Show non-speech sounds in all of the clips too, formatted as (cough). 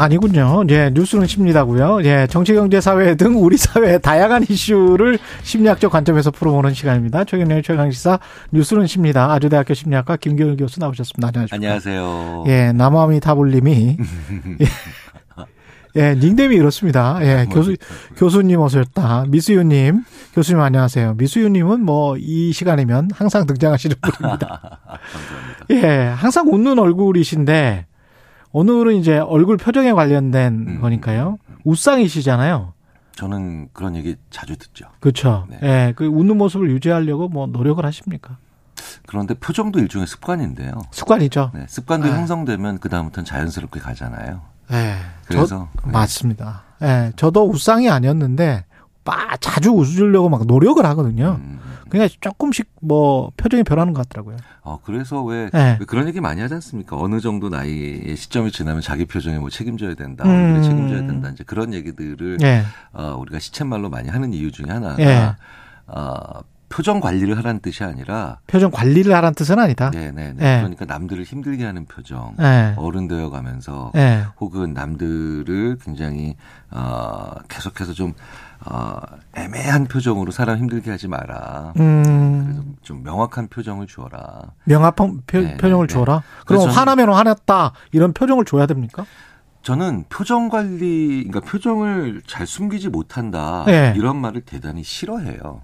아니군요. 예, 뉴스는 십니다고요. 예, 정치, 경제, 사회 등 우리 사회의 다양한 이슈를 심리학적 관점에서 풀어보는 시간입니다. 최경련의 최강시사 뉴스는 십니다. 아주대학교 심리학과 김경일 교수 나오셨습니다. 안녕하십니까. 안녕하세요. 예, 나무아미 타블님이 (laughs) 예, 예, 닉네임이 이렇습니다. 예, 교수, 교수님 어서였다. 미수유님, 교수님 안녕하세요. 미수유님은 뭐, 이 시간이면 항상 등장하시는 분입니다. (laughs) 감사합니다. 예, 항상 웃는 얼굴이신데, 오늘은 이제 얼굴 표정에 관련된 음. 거니까요. 웃상이시잖아요. 저는 그런 얘기 자주 듣죠. 그렇죠. 네. 예, 그 웃는 모습을 유지하려고 뭐 노력을 하십니까? 그런데 표정도 일종의 습관인데요. 습관이죠. 네, 습관도 네. 형성되면 그 다음부터는 자연스럽게 가잖아요. 예. 그래서 저, 네. 맞습니다. 예, 저도 웃상이 아니었는데 빠 자주 웃으려고 막 노력을 하거든요. 음, 그냥 조금씩 뭐 표정이 변하는 것 같더라고요. 어, 그래서 왜, 네. 왜 그런 얘기 많이 하지 않습니까? 어느 정도 나이의 시점이 지나면 자기 표정에 뭐 책임져야 된다, 음. 얼굴에 책임져야 된다, 이제 그런 얘기들을 예. 어, 우리가 시쳇말로 많이 하는 이유 중에 하나가 예. 어, 표정 관리를 하라는 뜻이 아니라 표정 관리를 하라는 뜻은 아니다. 네네네. 예. 그러니까 남들을 힘들게 하는 표정, 예. 어른 되어 가면서 예. 혹은 남들을 굉장히 어 계속해서 좀 어, 애매한 표정으로 사람 힘들게 하지 마라. 그래서 음, 좀 명확한 표정을 주어라. 명확한 표, 네, 네, 줘라. 네. 그럼 그래서 화나면 화났다 이런 표정을 줘야 됩니까? 저는 표정 관리, 그러니까 표정을 잘 숨기지 못한다 네. 이런 말을 대단히 싫어해요.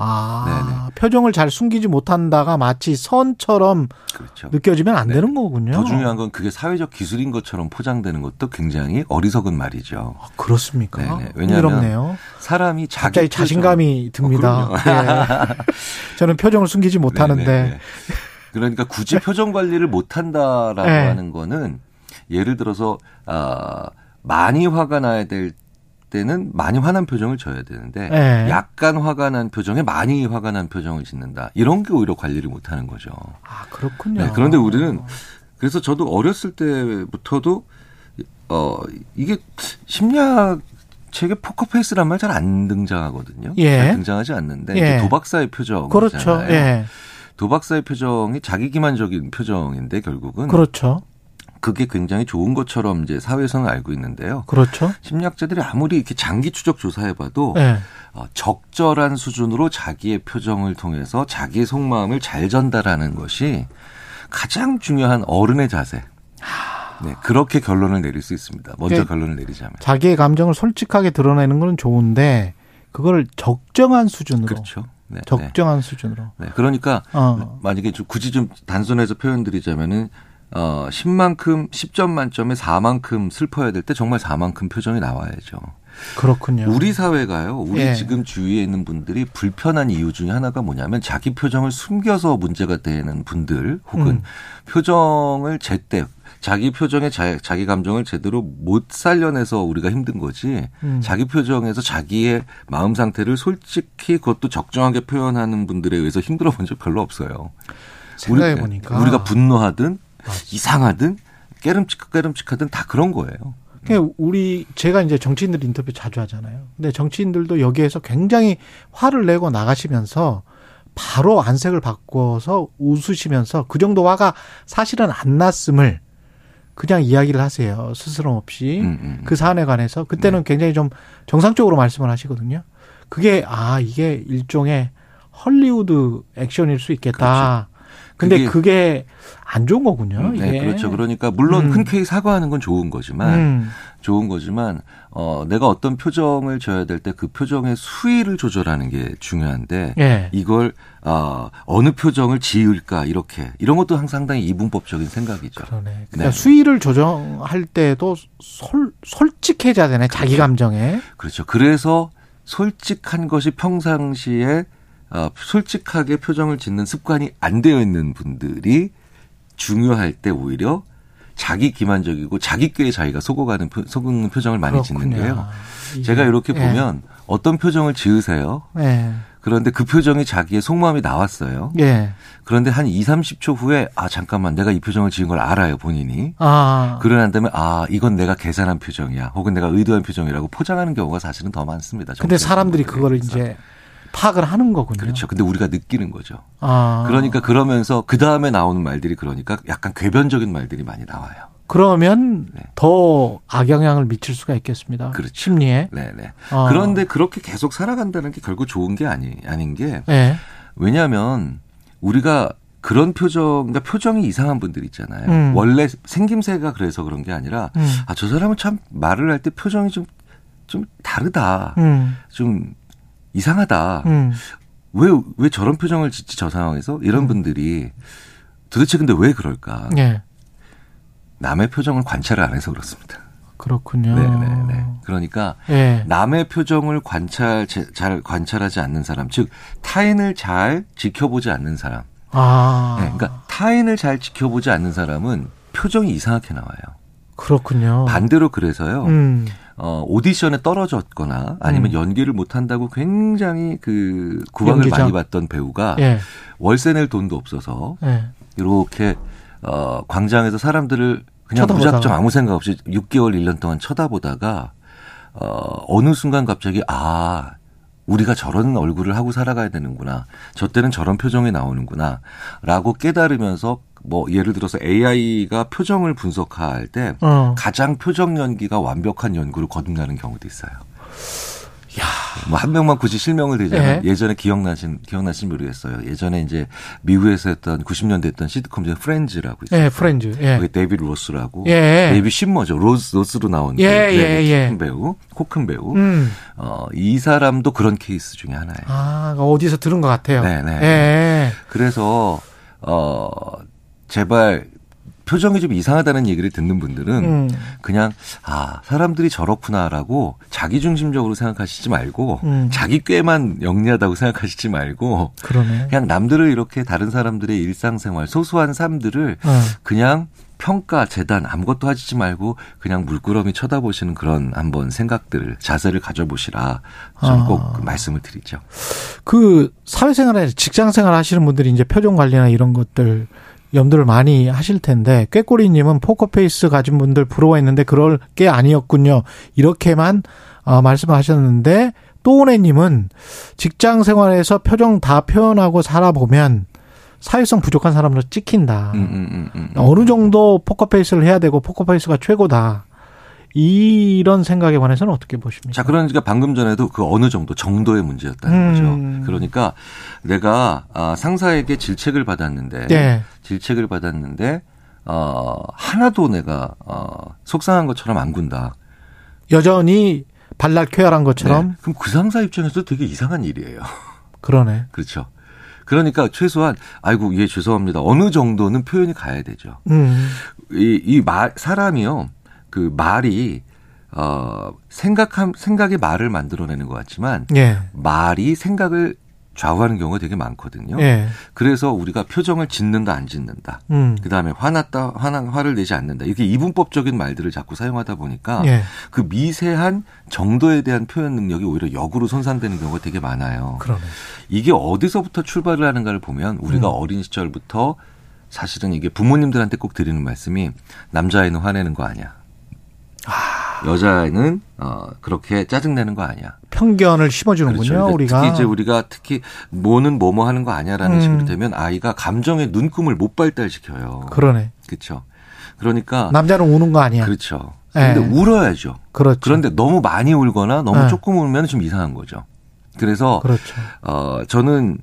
아, 네네. 표정을 잘 숨기지 못한다가 마치 선처럼 그렇죠. 느껴지면 안 네. 되는 거군요. 더 중요한 건 그게 사회적 기술인 것처럼 포장되는 것도 굉장히 어리석은 말이죠. 아, 그렇습니까? 네네. 왜냐하면 흥미롭네요. 사람이 자기 갑자기 자신감이 듭니다. 어. 예. (laughs) 저는 표정을 숨기지 못하는데 네네네. 그러니까 굳이 표정 관리를 못한다라고 네. 하는 거는 예를 들어서 아 많이 화가 나야 될 때는 많이 화난 표정을 져야 되는데 네. 약간 화가 난 표정에 많이 화가 난 표정을 짓는다 이런 게 오히려 관리를 못 하는 거죠. 아 그렇군요. 네, 그런데 우리는 그래서 저도 어렸을 때부터도 어 이게 심리학 책에 포커페이스란 말 잘 안 등장하거든요. 예. 잘 등장하지 않는데 예. 도박사의 표정. 그렇죠. 예, 도박사의 표정이 자기 기만적인 표정인데 결국은 그렇죠, 그게 굉장히 좋은 것처럼 이제 사회에서는 알고 있는데요. 그렇죠. 심리학자들이 아무리 이렇게 장기 추적 조사해봐도 예, 어, 적절한 수준으로 자기의 표정을 통해서 자기의 속마음을 잘 전달하는 것이 가장 중요한 어른의 자세. 네, 그렇게 결론을 내릴 수 있습니다. 먼저 네. 결론을 내리자면. 자기의 감정을 솔직하게 드러내는 건 좋은데 그걸 적정한 수준으로, 그렇죠. 네, 네. 적정한 수준으로. 네, 그러니까 어, 만약에 좀 굳이 좀 단순해서 표현드리자면은 어 10만큼 10점 만점에 4만큼 슬퍼야 될 때 정말 4만큼 표정이 나와야죠. 그렇군요. 우리 사회가요. 우리 예. 지금 주위에 있는 분들이 불편한 이유 중에 하나가 뭐냐면 자기 표정을 숨겨서 문제가 되는 분들 혹은 음. 표정을 제때 자기 표정에 자, 자기 감정을 제대로 못 살려내서 우리가 힘든 거지. 음. 자기 표정에서 자기의 마음 상태를 솔직히 그것도 적정하게 표현하는 분들에 의해서 힘들어 본 적 별로 없어요. 생각해 우리- 보니까 우리가 분노하든 이상하든 깨름칙 깨름칙하든 다 그런 거예요. 그냥 우리 제가 이제 정치인들 인터뷰 자주 하잖아요. 근데 정치인들도 여기에서 굉장히 화를 내고 나가시면서 바로 안색을 바꿔서 웃으시면서 그 정도 화가 사실은 안 났음을 그냥 이야기를 하세요. 스스럼 없이 음, 음. 그 사안에 관해서 그때는 굉장히 좀 정상적으로 말씀을 하시거든요. 그게 아 이게 일종의 헐리우드 액션일 수 있겠다. 근데 그게- 그게 안 좋은 거군요. 음. 네, 그렇죠. 그러니까 물론 음. 흔쾌히 사과하는 건 좋은 거지만 음. 좋은 거지만 어 내가 어떤 표정을 줘야 될 때 그 표정의 수위를 조절하는 게 중요한데 예. 이걸 어 어느 표정을 지을까 이렇게 이런 것도 항상 상당히 이분법적인 생각이죠. 그러네. 그러니까 네. 수위를 조정할 때도 솔, 솔직해져야 되네. 자기 감정에. 그렇죠. 그래서 솔직한 것이 평상시에 어, 솔직하게 표정을 짓는 습관이 안 되어 있는 분들이 중요할 때 오히려 자기 기만적이고 자기 꾀에 자기가 속어가는 표, 속는 표정을 많이 짓는데요. 이게. 제가 이렇게 예. 보면 어떤 표정을 지으세요. 예. 그런데 그 표정이 자기의 속마음이 나왔어요. 예. 그런데 한 2, 30초 후에 아 잠깐만 내가 이 표정을 지은 걸 알아요 본인이. 아. 그러고 난 다음에 아 이건 내가 계산한 표정이야 혹은 내가 의도한 표정이라고 포장하는 경우가 사실은 더 많습니다. 근데 사람들이 그거를. 이제 파악을 하는 거군요. 그렇죠. 근데 우리가 느끼는 거죠. 아. 그러니까 그러면서 그 다음에 나오는 말들이 그러니까 약간 궤변적인 말들이 많이 나와요. 그러면 네. 더 악영향을 미칠 수가 있겠습니다. 그렇죠. 심리에. 네네. 아. 그런데 그렇게 계속 살아간다는 게 결국 좋은 게 아니 아닌 게 예. 왜냐하면 우리가 그런 표정, 그러니까 표정이 이상한 분들 있잖아요. 음. 원래 생김새가 그래서 그런 게 아니라 음. 아저 사람은 참 말을 할 때 표정이 좀 좀 다르다, 음. 좀 이상하다. 음. 왜왜 저런 표정을 짓지 저 상황에서 이런 분들이 도대체 근데 왜 그럴까? 예. 남의 표정을 관찰을 안 해서 그렇습니다. 그렇군요. 네네네. 그러니까 예. 남의 표정을 관찰 제- 잘 관찰하지 않는 사람, 즉 타인을 잘 지켜보지 않는 사람. 아. 네, 그러니까 타인을 잘 지켜보지 않는 사람은 표정이 이상하게 나와요. 그렇군요. 반대로 그래서요. 음. 어, 오디션에 떨어졌거나 아니면 음. 연기를 못한다고 굉장히 그 구박을 연기자. 많이 받던 배우가 예. 월세 낼 돈도 없어서 예. 이렇게 어, 광장에서 사람들을 그냥 쳐다보다가. 무작정 아무 생각 없이 6개월, 1년 동안 쳐다보다가 어, 어느 순간 갑자기 아 우리가 저런 얼굴을 하고 살아가야 되는구나. 저 때는 저런 표정이 나오는구나. 라고 깨달으면서 뭐 예를 들어서 AI가 표정을 분석할 때 어. 가장 표정 연기가 완벽한 연기로 거듭나는 경우도 있어요. 뭐한 명만 굳이 실명을 대자면 예. 예전에 기억나신 기억나신 모르겠어요. 예전에 이제 미국에서 했던 90년대 했던 시트콤 중에 프렌즈라고 있어요. 예, 프렌즈. 예. 거기 데이비드 로스라고 예. 데이비드 쉬머죠. 로스 로스로 나온 예, 그 예, 네, 예. 큰 배우, 코큰 배우. 음. 어, 이 사람도 그런 케이스 중에 하나예요. 아, 어디서 들은 것 같아요. 네, 네. 예. 그래서 어 제발 표정이 좀 이상하다는 얘기를 듣는 분들은 음. 그냥 아 사람들이 저렇구나라고 자기 중심적으로 생각하시지 말고 음. 자기 꾀만 영리하다고 생각하시지 말고 그러네. 그냥 남들을 이렇게 다른 사람들의 일상생활 소소한 삶들을 어. 그냥 평가 재단 아무것도 하시지 말고 그냥 물끄러미 쳐다보시는 그런 한번 생각들 자세를 가져보시라 저는 아. 꼭 말씀을 드리죠. 그 사회생활에 직장생활 하시는 분들이 이제 표정 관리나 이런 것들 염두를 많이 하실 텐데 꾀꼬리님은 포커페이스 가진 분들 부러워했는데 그럴 게 아니었군요. 이렇게만 어, 말씀하셨는데 또오네님은 직장 생활에서 표정 다 표현하고 살아보면 사회성 부족한 사람으로 찍힌다. 음, 음, 음, 음. 어느 정도 포커페이스를 해야 되고 포커페이스가 최고다. 이런 생각에 관해서는 어떻게 보십니까? 자, 그러니까 방금 전에도 그 어느 정도 정도의 문제였다는 음. 거죠. 그러니까 내가 아, 상사에게 질책을 받았는데 네. 질책을 받았는데 어, 하나도 내가 어, 속상한 것처럼 안 군다. 여전히 발랄 쾌활한 것처럼 네. 그럼 그 상사 입장에서 되게 이상한 일이에요. (laughs) 그러네. 그렇죠. 그러니까 최소한 아이고 예 죄송합니다. 어느 정도는 표현이 가야 되죠. 음. 이이 말 사람이요. 그 말이 어 생각함 생각의 말을 만들어내는 것 같지만 예. 말이 생각을 좌우하는 경우가 되게 많거든요. 예. 그래서 우리가 표정을 짓는다 안 짓는다. 음. 그다음에 화났다 화나 화를 내지 않는다. 이렇게 이분법적인 말들을 자꾸 사용하다 보니까 예. 그 미세한 정도에 대한 표현 능력이 오히려 역으로 손상되는 경우가 되게 많아요. 그러네. 이게 어디서부터 출발을 하는가를 보면 우리가 음. 어린 시절부터 사실은 이게 부모님들한테 꼭 드리는 말씀이 남자아이는 화내는 거 아니야. 여자아이는 어 그렇게 짜증 내는 거 아니야. 편견을 심어주는군요, 그렇죠. 우리가. 특히 이제 우리가 특히 뭐는 뭐뭐 하는 거 아니야라는 음. 식으로 되면 아이가 감정의 눈금을 못 발달시켜요. 그러네. 그렇죠. 그러니까 남자는 우는 거 아니야. 그렇죠. 근데 예. 울어야죠. 그렇죠. 그런데 너무 많이 울거나 너무 네. 조금 울면 좀 이상한 거죠. 그래서 그렇죠. 어 저는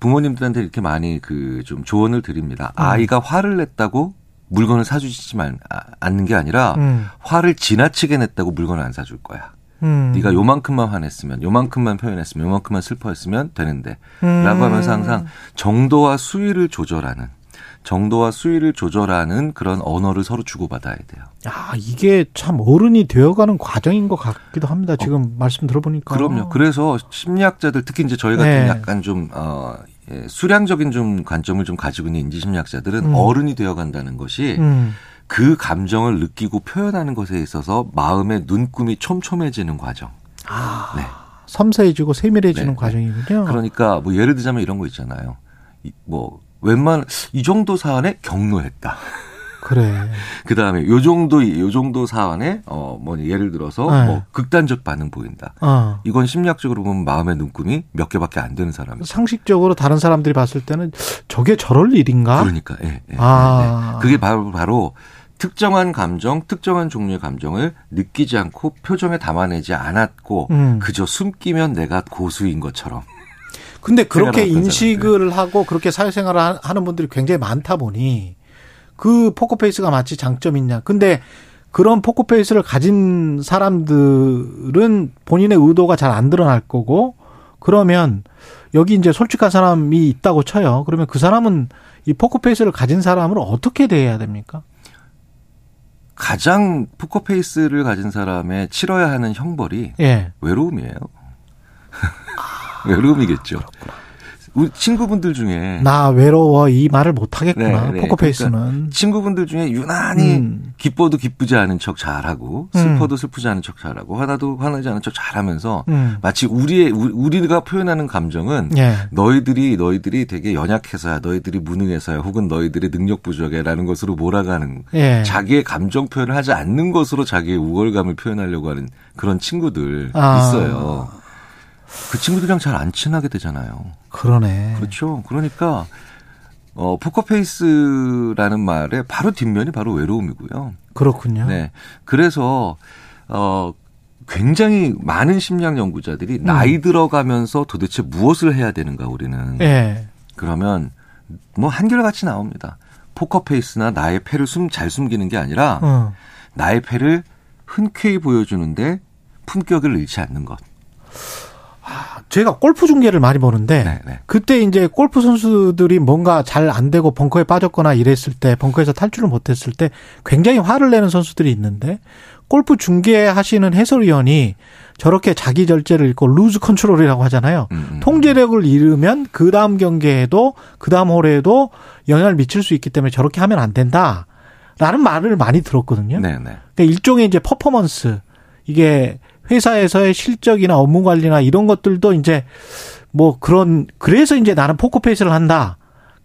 부모님들한테 이렇게 많이 그 좀 조언을 드립니다. 음. 아이가 화를 냈다고 물건을 사주지만 아- 않는 게 아니라 음. 화를 지나치게 냈다고 물건을 안 사줄 거야. 음. 네가 요만큼만 화냈으면, 요만큼만 표현했으면, 요만큼만 슬퍼했으면 되는데, 음. 라고 하면서 항상 정도와 수위를 조절하는, 정도와 수위를 조절하는 그런 언어를 서로 주고받아야 돼요. 야, 이게 참 어른이 되어가는 과정인 것 같기도 합니다. 지금 말씀 들어보니까. 그럼요. 그래서 심리학자들 특히 이제 저희 같은 네. 약간 좀 어, 예, 수량적인 좀 관점을 좀 가지고 있는 인지 심리학자들은 음. 어른이 되어간다는 것이 음. 그 감정을 느끼고 표현하는 것에 있어서 마음의 눈금이 촘촘해지는 과정. 아, 네. 섬세해지고 세밀해지는 네, 과정이군요. 그러니까 뭐 예를 들자면 이런 거 있잖아요. 이, 뭐 웬만 이 정도 사안에 경로했다. 그래. 그 다음에 요 정도 요 정도 사안에 어 뭐 예를 들어서 네. 뭐 극단적 반응 보인다. 어. 이건 심리학적으로 보면 마음의 눈금이 몇 개밖에 안 되는 사람이죠. 상식적으로 다른 사람들이 봤을 때는 저게 저럴 일인가? 그러니까 예, 예, 아. 네. 그게 바로 바로 특정한 감정, 특정한 종류의 감정을 느끼지 않고 표정에 담아내지 않았고 음. 그저 숨기면 내가 고수인 것처럼 근데 그렇게 인식을 하고 그렇게 사회생활을 하- 하는 분들이 굉장히 많다 보니 그 포커페이스가 마치 장점이냐. 근데 그런 포커페이스를 가진 사람들은 본인의 의도가 잘 안 드러날 거고 그러면 여기 이제 솔직한 사람이 있다고 쳐요. 그러면 그 사람은 이 포커페이스를 가진 사람을 어떻게 대해야 됩니까? 가장 포커페이스를 가진 사람의 치러야 하는 형벌이 예. 외로움이에요. (laughs) 외로움이겠죠. 우리 친구분들 중에 나 외로워 이 말을 못 하겠구나. 네, 네. 포커페이스는. 친구분들 중에 유난히 음. 기뻐도 기쁘지 않은 척 잘하고 슬퍼도 슬프지 않은 척 잘하고 화나도 화나지 않은 척 잘하면서 음. 마치 우리의 우- 우리가 표현하는 감정은 예. 너희들이 너희들이 되게 연약해서야 너희들이 무능해서야 혹은 너희들의 능력 부족해라는 것으로 몰아가는 예. 자기의 감정 표현을 하지 않는 것으로 자기의 우월감을 표현하려고 하는 그런 친구들 아. 있어요. 그 친구들이랑 잘 안 친하게 되잖아요. 그러네. 그렇죠. 그러니까 어 포커페이스라는 말의 바로 뒷면이 바로 외로움이고요. 그렇군요. 네. 그래서 어 굉장히 많은 심리학 연구자들이 나이 들어가면서 도대체 무엇을 해야 되는가 우리는 예. 그러면 뭐 한결같이 나옵니다. 포커페이스나 나의 패를 숨 잘 숨기는 게 아니라 어. 나의 패를 흔쾌히 보여주는데 품격을 잃지 않는 것. 제가 골프 중계를 많이 보는데 네, 네. 그때 이제 골프 선수들이 뭔가 잘 안 되고 벙커에 빠졌거나 이랬을 때 벙커에서 탈출을 못했을 때 굉장히 화를 내는 선수들이 있는데 골프 중계하시는 해설위원이 저렇게 자기 절제를 잃고 루즈 컨트롤이라고 하잖아요. 음, 음. 통제력을 잃으면 그 다음 경기에도 그 다음 홀에도 영향을 미칠 수 있기 때문에 저렇게 하면 안 된다. 라는 말을 많이 들었거든요. 네, 네. 그러니까 일종의 이제 퍼포먼스 이게 회사에서의 실적이나 업무 관리나 이런 것들도 이제 뭐 그런 그래서 이제 나는 포커페이스를 한다.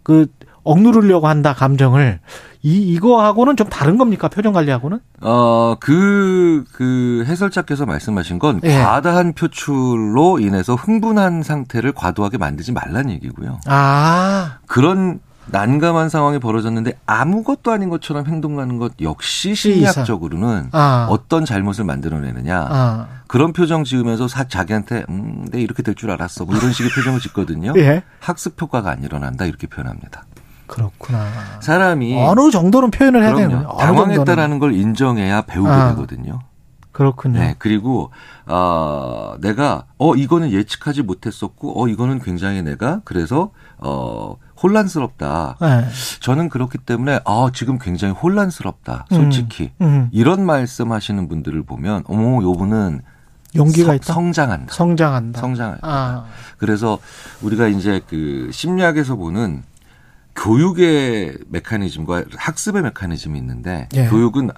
그 억누르려고 한다 감정을 이 이거하고는 좀 다른 겁니까 표정 관리하고는? 어, 그, 그 해설자께서 말씀하신 건 예. 과다한 표출로 인해서 흥분한 상태를 과도하게 만들지 말란 얘기고요. 아 그런 난감한 상황이 벌어졌는데 아무것도 아닌 것처럼 행동하는 것 역시 심리학적으로는 아. 어떤 잘못을 만들어내느냐. 아. 그런 표정 지으면서 사, 자기한테, 음, 내 이렇게 될 줄 알았어. 뭐 이런 식의 표정을 짓거든요. (laughs) 예. 학습 효과가 안 일어난다. 이렇게 표현합니다. 그렇구나. 사람이 어느 정도는 표현을 해야 되는. 거예요. 정도는. 당황했다라는 걸 인정해야 배우게 아. 되거든요. 그렇군요. 네. 그리고, 어, 내가, 어, 이거는 예측하지 못했었고, 어, 이거는 굉장히 내가, 그래서, 어, 혼란스럽다. 네. 저는 그렇기 때문에, 아, 지금 굉장히 혼란스럽다. 솔직히. 음. 이런 말씀 하시는 분들을 보면, 어머, 요 분은 용기가 성- 있다. 성장한다. 성장한다. 성장할 아. 그래서 우리가 이제 그 심리학에서 보는 교육의 메커니즘과 학습의 메커니즘이 있는데 예. 교육은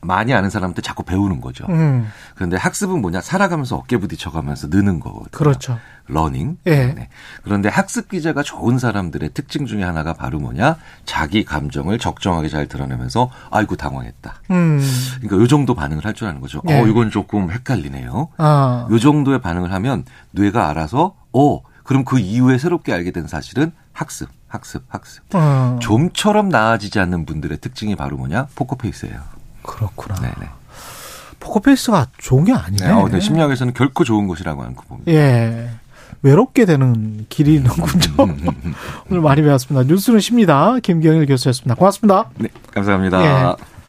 많이 아는 사람한테 자꾸 배우는 거죠. 음. 그런데 학습은 뭐냐? 살아가면서 어깨 부딪혀가면서 느는 거거든요. 그렇죠. Learning. 예. 네. 그런데 학습 기제가 좋은 사람들의 특징 중에 하나가 바로 뭐냐? 자기 감정을 적정하게 잘 드러내면서 아이고 당황했다. 음. 그러니까 요 정도 반응을 할 줄 아는 거죠. 예. 어, 이건 조금 헷갈리네요. 아. 요 정도의 반응을 하면 뇌가 알아서 어 그럼 그 이후에 새롭게 알게 된 사실은 학습, 학습, 학습. 어. 좀처럼 나아지지 않는 분들의 특징이 바로 뭐냐? 포커페이스예요. 그렇구나. 네네. 포커페이스가 좋은 게 아니네. 네. 어, 네. 심리학에서는 결코 좋은 것이라고 않고 봅니다. 예. 외롭게 되는 길이 있는군요. (laughs) 오늘 많이 배웠습니다. 뉴스는 쉽니다. 김경일 교수였습니다. 고맙습니다. 네, 감사합니다. 예.